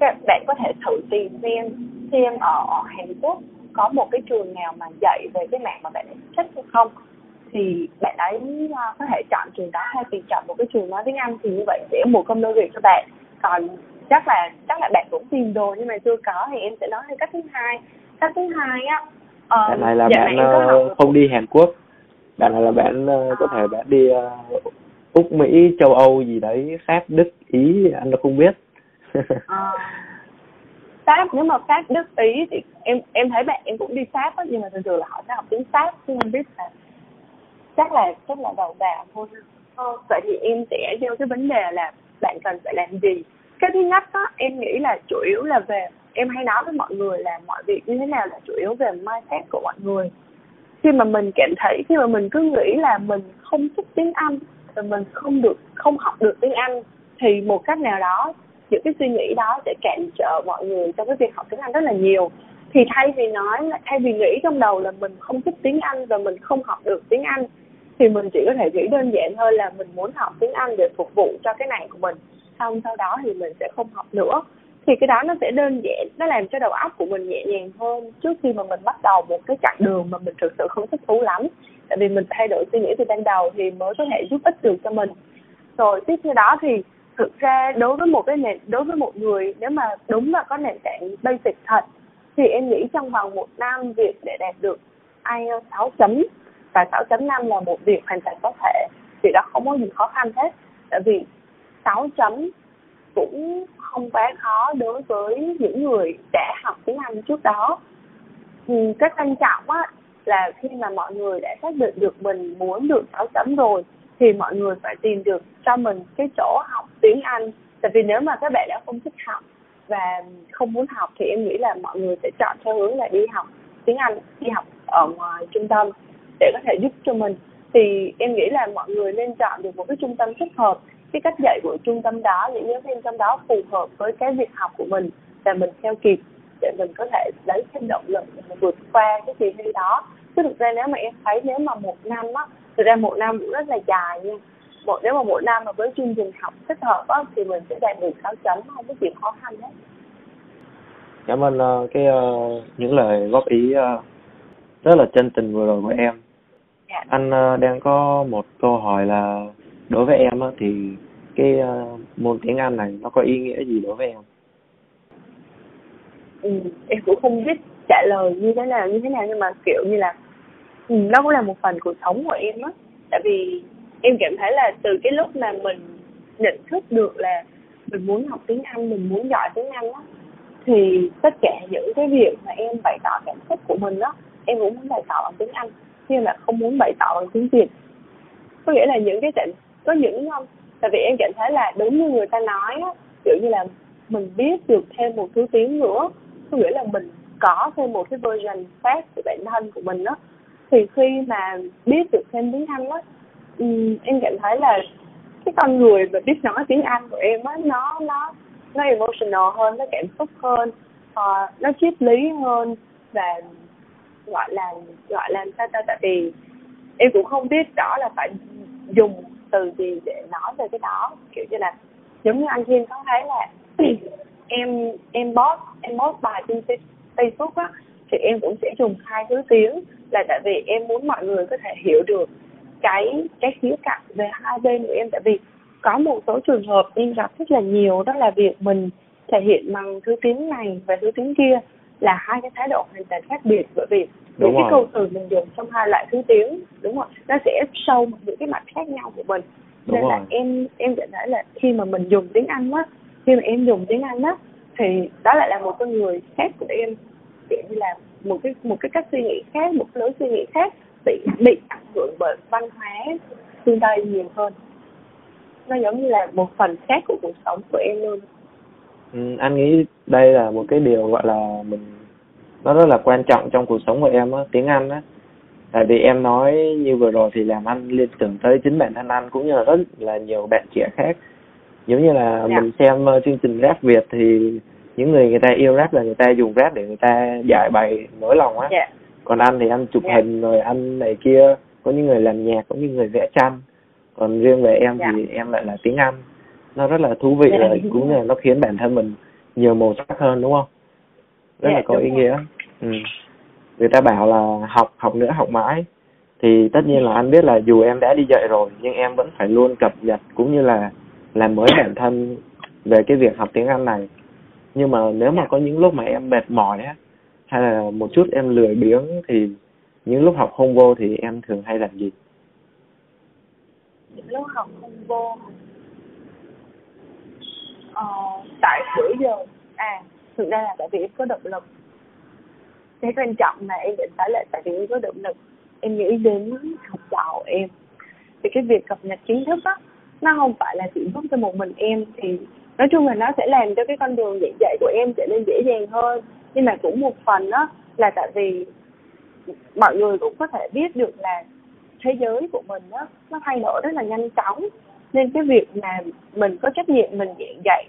các bạn có thể thử tìm xem xem ở Hàn Quốc có một cái trường nào mà dạy về cái mảng mà bạn ấy thích hay không thì bạn ấy ờ, có thể chọn trường đó hay thì chọn một cái trường nói tiếng Anh thì như vậy sẽ một công đôi việc cho bạn còn chắc là chắc là bạn cũng tìm đồ nhưng mà chưa có thì em sẽ nói thêm cách thứ hai cách thứ hai á ờ, Bạn này là bạn học không đi Hàn Quốc. Bạn này là bạn ờ, có thể bạn đi ờ, Úc, Mỹ, châu Âu gì đấy, Pháp, Đức, Ý anh nó không biết. Ờ. Pháp. Nếu mà Pháp Đức Ý thì em em thấy bạn em cũng đi Pháp á nhưng mà thường thường là họ sẽ học tiếng Pháp chứ không biết là chắc là chắc là đầu vào thôi. Ờ, vậy thì em sẽ giao cái vấn đề là bạn cần phải làm gì? Cái thứ nhất á em nghĩ là chủ yếu là về em hay nói với mọi người là mọi việc như thế nào là chủ yếu về mindset của mọi người. Khi mà mình cảm thấy khi mà mình cứ nghĩ là mình không thích tiếng Anh và mình không được không học được tiếng Anh thì một cách nào đó những cái suy nghĩ đó sẽ cản trở mọi người trong cái việc học tiếng Anh rất là nhiều. Thì thay vì nói là thay vì nghĩ trong đầu là mình không thích tiếng Anh và mình không học được tiếng Anh, thì mình chỉ có thể nghĩ đơn giản hơn là mình muốn học tiếng Anh để phục vụ cho cái này của mình. Xong sau đó thì mình sẽ không học nữa. Thì cái đó nó sẽ đơn giản, nó làm cho đầu óc của mình nhẹ nhàng hơn trước khi mà mình bắt đầu một cái chặng đường mà mình thực sự không thích thú lắm. Tại vì mình thay đổi suy nghĩ từ ban đầu thì mới có thể giúp ích được cho mình. Rồi tiếp theo đó thì thực ra đối với một cái nền, đối với một người, nếu mà đúng là có nền tảng basic thật, thì em nghĩ trong vòng một năm việc để đạt được IELTS 6 chấm, và 6.5 là một việc hoàn toàn có thể, thì đó không có gì khó khăn hết. Tại vì 6 chấm cũng không quá khó đối với những người đã học tiếng Anh trước đó. Thì cái quan trọng á là khi mà mọi người đã xác định được mình muốn được 6 chấm rồi thì mọi người phải tìm được cho mình cái chỗ học tiếng Anh. Tại vì nếu mà các bạn đã không thích học và không muốn học thì em nghĩ là mọi người sẽ chọn theo hướng là đi học tiếng Anh, đi học ở ngoài trung tâm để có thể giúp cho mình. Thì em nghĩ là mọi người nên chọn được một cái trung tâm thích hợp, cái cách dạy của trung tâm đó, những giáo viên trong đó phù hợp với cái việc học của mình và mình theo kịp để mình có thể lấy thêm động lực để mình vượt qua cái kỳ thi đó. Chứ thực ra nếu mà em thấy nếu mà một năm á thực ra một năm cũng rất là dài nha một nếu mà một năm mà với chương trình học thích hợp á thì mình sẽ đạt được 6 chấm không có gì khó khăn hết Cảm ơn ờ, cái ờ, những lời góp ý ờ, rất là chân tình vừa rồi của em. dạ Anh ờ, đang có một câu hỏi là đối với em á, thì cái ờ, môn tiếng Anh này nó có ý nghĩa gì đối với em? ừ, em cũng không biết trả lời như thế nào như thế nào nhưng mà kiểu như là ừ, nó cũng là một phần cuộc sống của em á. Tại vì em cảm thấy là từ cái lúc mà mình nhận thức được là mình muốn học tiếng Anh mình muốn giỏi tiếng Anh á thì tất cả những cái việc mà em bày tỏ cảm xúc của mình á em cũng muốn bày tỏ bằng tiếng Anh nhưng mà không muốn bày tỏ bằng tiếng Việt. Có nghĩa là những cái cảm có những không tại vì em cảm thấy là đúng như người ta nói á kiểu như là mình biết được thêm một thứ tiếng nữa có nghĩa là mình có thêm một cái version khác của bản thân của mình đó thì khi mà biết được thêm tiếng Anh á um, em cảm thấy là cái con người mà biết nói tiếng Anh của em á nó nó nó emotional hơn nó cảm xúc hơn uh, nó triết lý hơn và gọi là gọi là sao ta? Tại vì em cũng không biết rõ là phải dùng từ gì để nói về cái đó. Kiểu như là giống như anh Thiên có thấy là em em post em post bài trên Facebook á thì em cũng sẽ dùng hai thứ tiếng là tại vì em muốn mọi người có thể hiểu được cái cái khía cạnh về hai bên của em. Tại vì có một số trường hợp em gặp rất là nhiều đó là việc mình thể hiện bằng thứ tiếng này và thứ tiếng kia là hai cái thái độ hoàn toàn khác biệt. Bởi vì những cái câu từ mình dùng trong hai loại thứ tiếng đúng không? Nó sẽ sâu những cái mặt khác nhau của mình. Đúng nên rồi. là em em cảm thấy là khi mà mình dùng tiếng anh á khi mà em dùng tiếng anh á thì đó lại là một con người khác của em kiểu như là một cái một cái cách suy nghĩ khác một lối suy nghĩ khác bị bị ảnh hưởng bởi văn hóa phương tây nhiều hơn nó giống như là một phần khác của cuộc sống của em luôn ừ, anh nghĩ đây là một cái điều gọi là mình nó rất là quan trọng trong cuộc sống của em á tiếng anh á tại vì em nói như vừa rồi thì làm anh liên tưởng tới chính bản thân anh cũng như là rất là nhiều bạn trẻ khác giống như là yeah. Dạ. mình xem uh, chương trình rap việt thì những người người ta yêu rap là người ta dùng rap để người ta giải bày nỗi lòng á yeah. Dạ. còn anh thì anh chụp yeah. Dạ. hình rồi anh này kia có những người làm nhạc có những người vẽ tranh còn riêng về em yeah. thì em lại là tiếng anh nó rất là thú vị yeah. rồi cũng như là nó khiến bản thân mình nhiều màu sắc hơn đúng không rất yeah, là có ý nghĩa ừ. người ta bảo là học học nữa học mãi thì tất nhiên là anh biết là dù em đã đi dạy rồi nhưng em vẫn phải luôn cập nhật cũng như là làm mới bản thân về cái việc học tiếng Anh này nhưng mà nếu mà có những lúc mà em mệt mỏi á hay là một chút em lười biếng thì những lúc học không vô thì em thường hay làm gì? Những lúc học không vô. Ờ, tại bữa giờ à thực ra là tại vì em có động lực. Cái quan trọng là em định phải lại tại vì em có động lực. Em nghĩ đến học trò em. Thì cái việc cập nhật kiến thức á nó không phải là chỉ giúp cho một mình em thì nói chung là nó sẽ làm cho cái con đường giảng dạy của em trở nên dễ dàng hơn. Nhưng mà cũng một phần đó là tại vì mọi người cũng có thể biết được là thế giới của mình đó nó thay đổi rất là nhanh chóng. Nên cái việc mà mình có trách nhiệm mình giảng dạy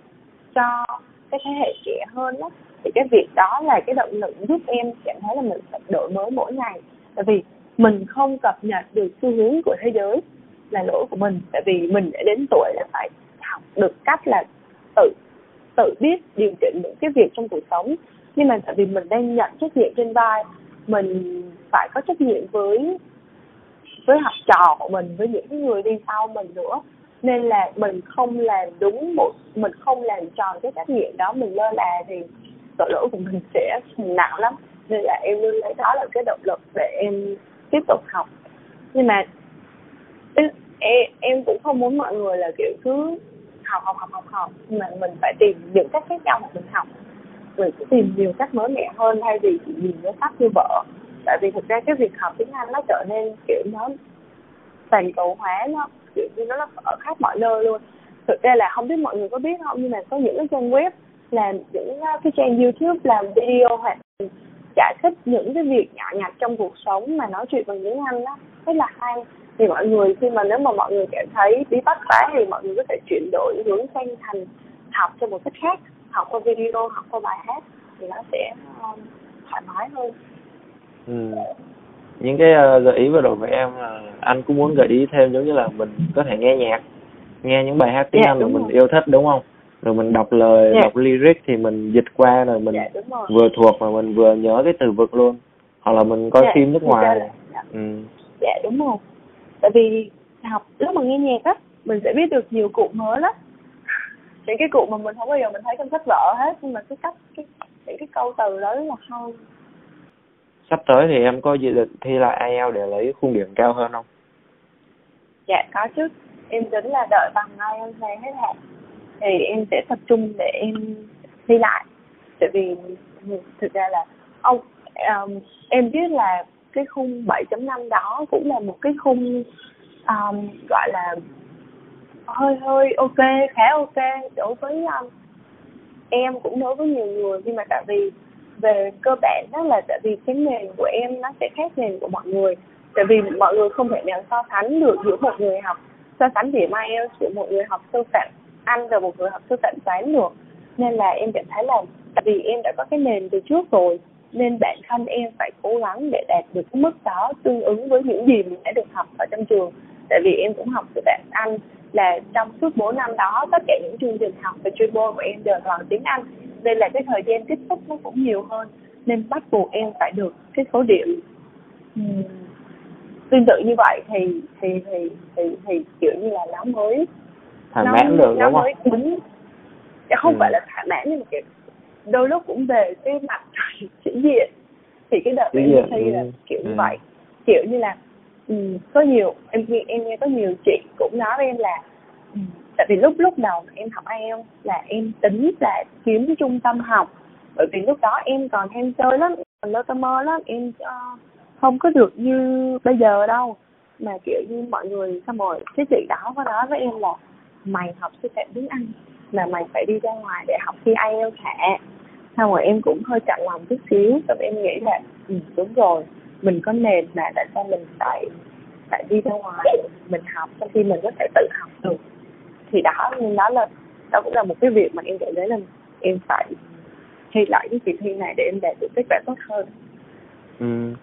cho cái thế hệ trẻ hơn đó thì cái việc đó là cái động lực giúp em cảm thấy là mình phải đổi mới mỗi ngày. Tại vì mình không cập nhật được xu hướng của thế giới là lỗi của mình. Tại vì mình đã đến tuổi là phải học được cách là tự tự biết điều chỉnh những cái việc trong cuộc sống. Nhưng mà tại vì mình đang nhận trách nhiệm trên vai, mình phải có trách nhiệm với với học trò của mình, với những cái người đi sau mình nữa. Nên là mình không làm đúng một, mình không làm tròn cái trách nhiệm đó, mình lơ là thì tội lỗi của mình sẽ nặng lắm. Nên là em luôn lấy đó là cái động lực để em tiếp tục học. Nhưng mà, em em cũng không muốn mọi người là kiểu cứ học học học học học. Nhưng mà mình phải tìm những cách khác nhau mà mình học. Mình sẽ tìm nhiều cách mới mẻ hơn thay vì chỉ nhìn cái sách như vợ. Tại vì thực ra cái việc học tiếng anh nó trở nên, kiểu, nó toàn cầu hóa, nó, kiểu như, nó ở khắp mọi nơi luôn. Thực ra là không biết mọi người có biết không, nhưng mà có những cái trang web làm những cái trang youtube làm video hoặc giải thích những cái việc nhỏ nhặt trong cuộc sống mà nói chuyện bằng tiếng anh đó rất là hay thì mọi người khi mà nếu mà mọi người cảm thấy bí bắt quá thì mọi người có thể chuyển đổi hướng sang thành học theo một cách khác học qua video học qua bài hát thì nó sẽ um, thoải mái hơn ừ. những cái uh, gợi ý vừa rồi với em là anh cũng muốn gợi ý thêm giống như là mình có thể nghe nhạc nghe những bài hát tiếng yeah, dạ, Anh mà mình yêu thích đúng không rồi mình đọc lời yeah. Dạ. đọc lyric thì mình dịch qua rồi mình yeah, dạ, vừa thuộc mà mình vừa nhớ cái từ vựng luôn hoặc là mình coi yeah, phim nước ngoài dạ. ừ. dạ đúng rồi tại vì học lúc mà nghe nhạc á mình sẽ biết được nhiều cụ mới lắm. Những cái cụ mà mình không bao giờ mình thấy trong sách vở hết nhưng mà cái cách cái những cái câu từ đó rất là hay. Sắp tới thì em có dự định thi lại IELTS để lấy khung điểm cao hơn không? Dạ có chứ. Em tính là đợi bằng IELTS này hết hạn. Thì em sẽ tập trung để em thi lại. Tại vì thực ra là ông um, em biết là cái khung 7.5 đó cũng là một cái khung um, gọi là hơi hơi ok khá ok đối với um, em cũng đối với nhiều người. Nhưng mà tại vì về cơ bản đó là tại vì cái nền của em nó sẽ khác nền của mọi người. Tại vì mọi người không thể nào so sánh được giữa một người học so sánh điểm IELTS giữa một người học sư phạm Anh và một người học sư phạm toán được. Nên là em cảm thấy là tại vì em đã có cái nền từ trước rồi nên bản thân em phải cố gắng để đạt được cái mức đó tương ứng với những gì mình đã được học ở trong trường. Tại vì em cũng học sư phạm Anh là trong suốt 4 năm đó tất cả những chương trình học về chuyên môn của em đều toàn tiếng Anh. Nên là cái thời gian tiếp xúc nó cũng nhiều hơn. Nên bắt buộc em phải được cái số điểm. Um, tương tự như vậy thì thì thì thì, thì kiểu như là nó mới thỏa mãn được nó đúng mới không đúng không Ừ. phải là thỏa mãn nhưng mà kiểu đôi lúc cũng về cái mặt chữ diện. Thì cái đợt em diện, thi là ừ. kiểu như Ừ. vậy. Kiểu như là um, có nhiều em nghe em nghe có nhiều chị cũng nói với em là um, tại vì lúc lúc đầu em học IELTS là em tính là kiếm cái trung tâm học. Bởi vì lúc đó em còn ham chơi lắm còn lơ mơ lắm em ờ, không có được như bây giờ đâu. Mà kiểu như mọi người xong rồi cái chị đó có nói với em là mày học sư phạm tiếng Anh là mày phải đi ra ngoài để học thi IELTS hả xong rồi em cũng hơi chạnh lòng chút xíu xong em nghĩ là ừ, đúng rồi mình có nền mà tại sao mình phải phải đi ra ngoài mình học trong khi mình có thể tự học được. Thì đó đó là đó cũng là một cái việc mà em cảm thấy là em phải thi lại cái kỳ thi này để em đạt được kết quả tốt hơn. Ừ.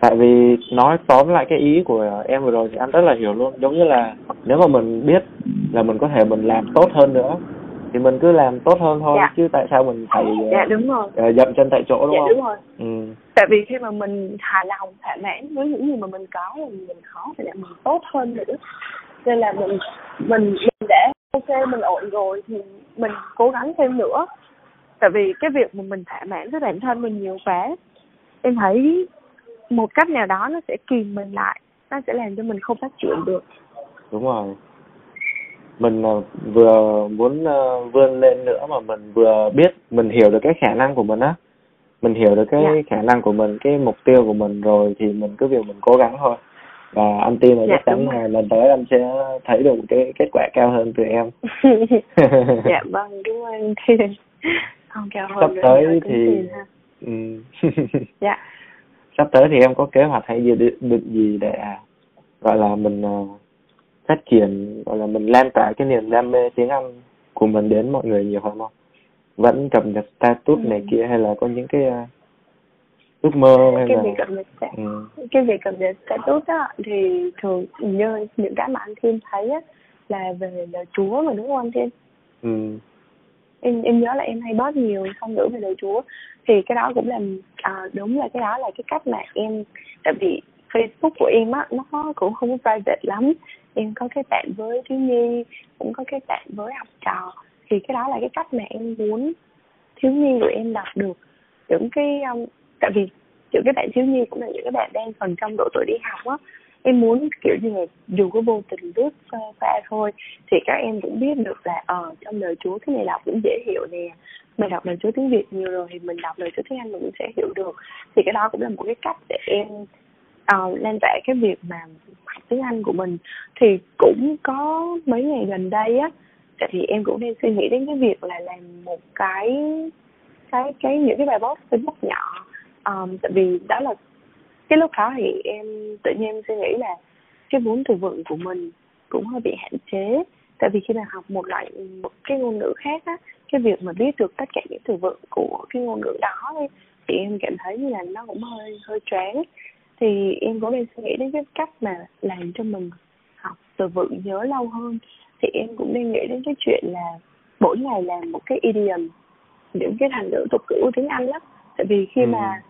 tại vì nói tóm lại cái ý của em vừa rồi thì anh rất là hiểu luôn. Giống như là nếu mà mình biết là mình có thể mình làm tốt hơn nữa thì mình cứ làm tốt hơn thôi Dạ. chứ tại sao mình phải ờ, dạ đúng rồi. ờ, dậm chân tại chỗ đúng dạ không? đúng rồi. Ừ. tại vì khi mà mình hài lòng thỏa mãn với những gì mà mình có thì mình khó để làm mình tốt hơn nữa. Nên là mình mình mình đã ok mình ổn rồi thì mình cố gắng thêm nữa. Tại vì cái việc mà mình thỏa mãn với bản thân mình nhiều quá em thấy một cách nào đó nó sẽ kìm mình lại nó sẽ làm cho mình không phát triển được. Đúng rồi mình ờ, vừa muốn ờ, vươn lên nữa mà mình vừa biết mình hiểu được cái khả năng của mình á. Mình hiểu được cái Dạ. khả năng của mình cái mục tiêu của mình rồi thì mình cứ việc mình cố gắng thôi. Và anh tin là Dạ, chắc chắn là lần tới anh sẽ thấy được cái kết quả cao hơn từ em. Dạ vâng đúng thiên không cao hơn Sắp tới thì- ừ. dạ. Sắp tới thì em có kế hoạch hay dự định gì để à, gọi là mình ờ, phát triển gọi là mình lan tỏa cái niềm đam mê tiếng Anh của mình đến mọi người nhiều hơn không vẫn cập nhật status Ừ. này kia hay là có những cái ờ, ước mơ hay cái là việc cập nhật ừ. cái việc cập nhật status á thì thường như những cái mà anh Thiên thấy á là về lời Chúa mà đúng không anh Thiên Ừ. em em nhớ là em hay post nhiều phong ngữ về lời Chúa thì cái đó cũng là à, đúng là cái đó là cái cách mà em tại vì Facebook của em á nó cũng không private lắm. Em có cái bạn với thiếu nhi cũng có cái bạn với học trò. Thì cái đó là cái cách mà em muốn thiếu nhi của em đọc được. Những cái um, tại vì những cái bạn thiếu nhi cũng là những cái bạn đang còn trong độ tuổi đi học á. Em muốn kiểu như là dù có vô tình lướt qua qua thôi thì các em cũng biết được là ờ trong lời Chúa cái này đọc cũng dễ hiểu nè. Mình đọc lời Chúa tiếng Việt nhiều rồi thì mình đọc lời Chúa tiếng Anh mình cũng sẽ hiểu được. Thì cái đó cũng là một cái cách để em uh, lan tỏa cái việc mà học tiếng Anh của mình thì cũng có mấy ngày gần đây á tại vì em cũng đang suy nghĩ đến cái việc là làm một cái cái cái những cái bài post Facebook nhỏ. Um, tại vì đó là cái lúc đó thì em tự nhiên em suy nghĩ là cái vốn từ vựng của mình cũng hơi bị hạn chế. Tại vì khi mà học một loại một cái ngôn ngữ khác á cái việc mà biết được tất cả những từ vựng của cái ngôn ngữ đó ấy, thì em cảm thấy như là nó cũng hơi hơi choáng thì em cũng đang suy nghĩ đến cái cách mà làm cho mình học từ vựng nhớ lâu hơn. Thì em cũng đang nghĩ đến cái chuyện là mỗi ngày làm một cái idiom những cái thành ngữ tục ngữ tiếng Anh đó tại vì khi Ừ. mà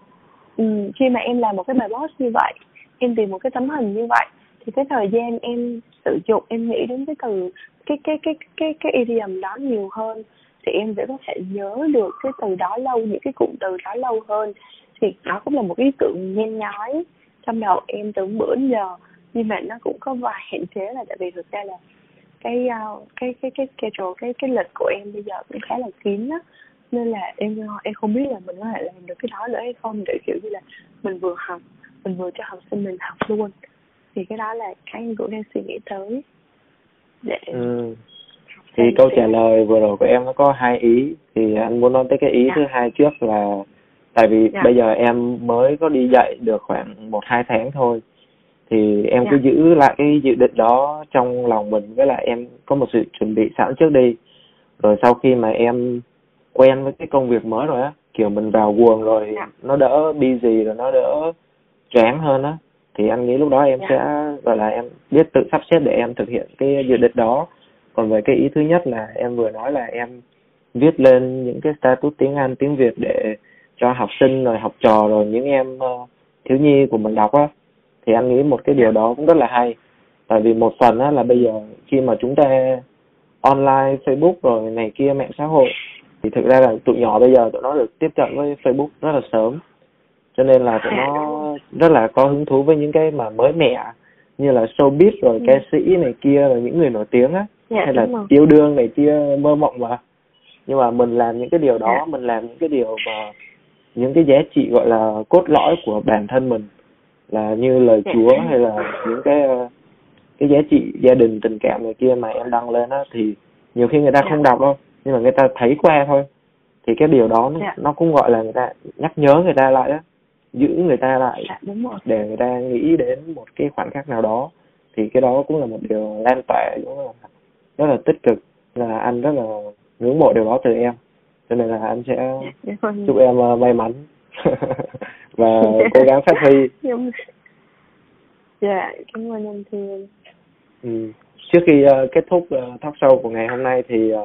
ừ, khi mà em làm một cái bài post như vậy em tìm một cái tấm hình như vậy thì cái thời gian em sử dụng em nghĩ đến cái từ cái cái cái cái cái idiom đó nhiều hơn. Thì em sẽ có thể nhớ được cái từ đó lâu những cái cụm từ đó lâu hơn. Thì đó cũng là một ý tưởng nhen nhói trong đầu em từ bữa đến giờ nhưng mà nó cũng có vài hạn chế là tại vì thực ra là cái uh, cái cái cái schedule cái cái lịch của em bây giờ cũng khá là kín á nên là em em không biết là mình có thể làm được cái đó nữa hay không để kiểu như là mình vừa học mình vừa cho học sinh mình học luôn thì cái đó là cái em cũng đang suy nghĩ tới để Ừ. thì câu trả lời vừa rồi của em nó có hai ý thì anh muốn nói tới cái ý Dạ. thứ hai trước là tại vì Dạ. bây giờ em mới có đi dạy được khoảng một hai tháng thôi thì em cứ Dạ. giữ lại cái dự định đó trong lòng mình với lại em có một sự chuẩn bị sẵn trước đi rồi sau khi mà em quen với cái công việc mới rồi á kiểu mình vào guồng rồi Dạ. nó đỡ busy rồi nó đỡ choáng hơn á thì anh nghĩ lúc đó em Dạ. sẽ gọi là em biết tự sắp xếp để em thực hiện cái dự định đó còn về cái ý thứ nhất là em vừa nói là em viết lên những cái status tiếng Anh tiếng Việt để cho học sinh rồi học trò rồi những em ờ, thiếu nhi của mình đọc á thì anh nghĩ một cái điều đó cũng rất là hay tại vì một phần á là bây giờ khi mà chúng ta online Facebook rồi này kia mạng xã hội thì thực ra là tụi nhỏ bây giờ tụi nó được tiếp cận với Facebook rất là sớm cho nên là tụi nó rất là có hứng thú với những cái mà mới mẻ như là showbiz rồi Ừ. ca sĩ này kia rồi những người nổi tiếng á dạ hay là yêu đương này kia mơ mộng mà nhưng mà mình làm những cái điều đó Dạ. mình làm những cái điều mà những cái giá trị gọi là cốt lõi của bản thân mình là như lời Dạ. Chúa hay là những cái ờ, cái giá trị gia đình tình cảm này kia mà em đăng lên á thì nhiều khi người ta Dạ. không đọc đâu nhưng mà người ta thấy qua thôi thì cái điều đó nó, Dạ. nó cũng gọi là người ta nhắc nhớ người ta lại á giữ người ta lại để người ta nghĩ đến một cái khoảnh khắc nào đó thì cái đó cũng là một điều lan tỏa cũng là rất là tích cực là anh rất là ngưỡng mộ điều đó từ em cho nên là anh sẽ dạ đúng rồi chúc em ờ, may mắn. Và cố gắng phát huy. Dạ. Cảm ơn anh Thiên. Ừ. trước khi ờ, kết thúc uh, talk show của ngày hôm nay thì ờ,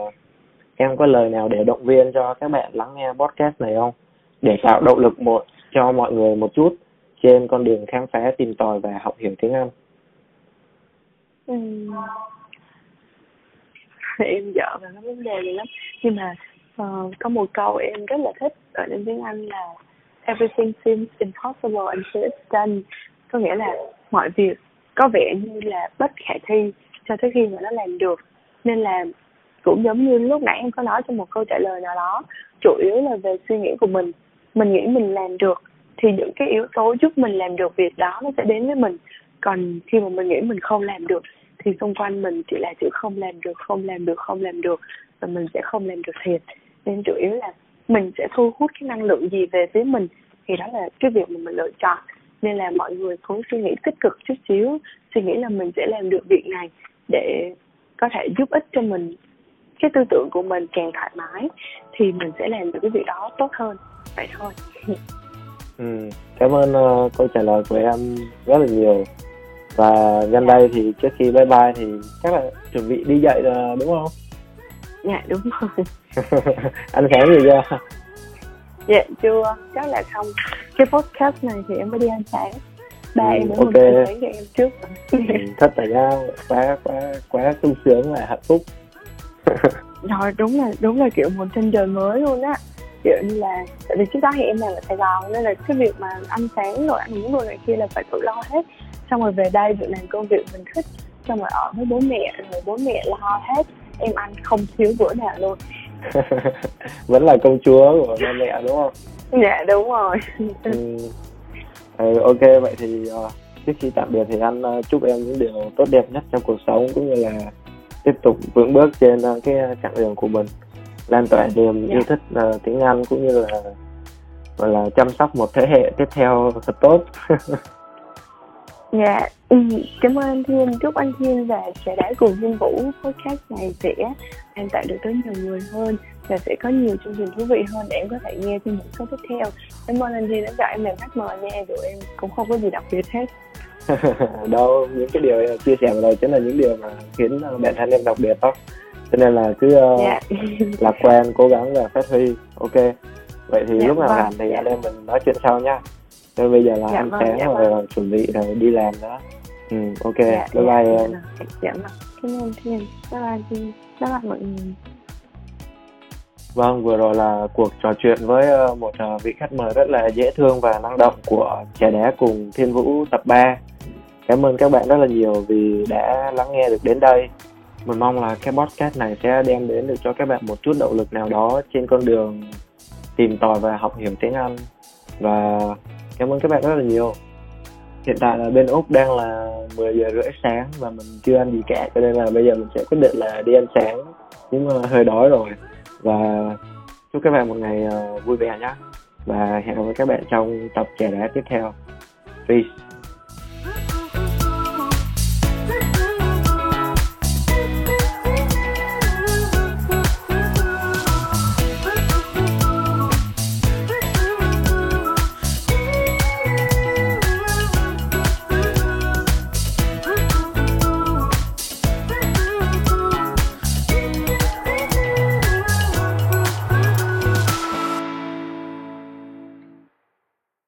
em có lời nào để động viên cho các bạn lắng nghe podcast này không? Để tạo động lực một cho mọi người một chút trên con đường khám phá tìm tòi và học hiểu tiếng Anh. Ừm. em dở vào cái vấn đề này lắm. Nhưng mà Ờ, có một câu em rất là thích ở trên tiếng Anh là, everything seems impossible until it's done. Có nghĩa là mọi việc có vẻ như là bất khả thi cho tới khi mà nó làm được. Nên là cũng giống như lúc nãy em có nói trong một câu trả lời nào đó, chủ yếu là về suy nghĩ của mình. Mình nghĩ mình làm được thì những cái yếu tố giúp mình làm được việc đó nó sẽ đến với mình. Còn khi mà mình nghĩ mình không làm được thì xung quanh mình chỉ là chữ không làm được, không làm được, không làm được và mình sẽ không làm được thiệt nên chủ yếu là mình sẽ thu hút cái năng lượng gì về phía mình thì đó là cái việc mà mình lựa chọn. Nên là mọi người cũng suy nghĩ tích cực chút xíu suy nghĩ là mình sẽ làm được việc này để có thể giúp ích cho mình cái tư tưởng của mình càng thoải mái thì mình sẽ làm được cái việc đó tốt hơn. Vậy thôi. Ừ, cảm ơn ờ, câu trả lời của em rất là nhiều. Và nhân đây thì trước khi bye bye thì chắc là chuẩn bị đi dạy rồi đúng không? dạ đúng rồi Ăn sáng gì chưa? dạ chưa. Chắc là không. Cái podcast này thì em mới đi ăn sáng. Ba Ừ, em ok. cho em trước ừ, thật là ra quá quá quá sung sướng và hạnh phúc. rồi đúng là đúng là kiểu một chân trời mới luôn á. Kiểu như là tại vì trước đó thì em làm ở Sài Gòn nên là cái việc mà ăn sáng rồi ăn uống rồi này kia là phải tự lo hết. Xong rồi về đây được làm công việc mình thích. Xong rồi ở với bố mẹ rồi bố mẹ lo hết. Em ăn không thiếu bữa nào luôn Vẫn là công chúa của ba mẹ đúng không? dạ đúng rồi Ừ. Ừ, ok vậy thì ờ, trước khi tạm biệt thì anh ờ, chúc em những điều tốt đẹp nhất trong cuộc sống cũng như là tiếp tục vững bước trên ờ, cái chặng đường của mình lan tỏa niềm Dạ. yêu thích ờ, tiếng Anh cũng như là gọi là chăm sóc một thế hệ tiếp theo thật tốt Dạ, ừ, cảm ơn anh Thiên, chúc anh Thiên và sẽ đã cùng Thiên Vũ podcast này sẽ lan tỏa được tới nhiều người hơn và sẽ có nhiều chương trình thú vị hơn để em có thể nghe trong những số tiếp theo. Cảm ơn anh Thiên đã chọn em làm khách mời nha, tụi em cũng không có gì đặc biệt hết. đâu những cái điều em chia sẻ vừa rồi chính là những điều mà khiến ờ, bản thân em đặc biệt đó cho nên là cứ ờ, Dạ, lạc quan cố gắng và phát huy ok vậy thì Dạ, lúc nào vâng, rảnh thì dạ. anh em mình nói chuyện sau nhá Nên bây giờ là Dạ, ăn vâng, sáng dạ, rồi vâng. chuẩn bị rồi đi làm nữa ừ ok dạ, bye bye dạ, em dạ, dạ, vâng. Cảm ơn Thiên, bye bye Thiên, bye bye mọi người. Vâng, vừa rồi là cuộc trò chuyện với ờ, một ờ, vị khách mời rất là dễ thương và năng động của Trẻ Đá cùng Thiên Vũ tập 3. Cảm ơn các bạn rất là nhiều vì đã lắng nghe được đến đây. Mình mong là cái podcast này sẽ đem đến được cho các bạn một chút động lực nào đó trên con đường tìm tòi và học hiểu tiếng Anh. Và cảm ơn các bạn rất là nhiều. Hiện tại là bên úc đang là 10 giờ rưỡi sáng và mình chưa ăn gì cả, cho nên là bây giờ mình sẽ quyết định là đi ăn sáng. Nhưng mà hơi đói rồi. Và chúc các bạn một ngày ờ, vui vẻ nhé và hẹn gặp các bạn trong tập trẻ đá tiếp theo. Peace.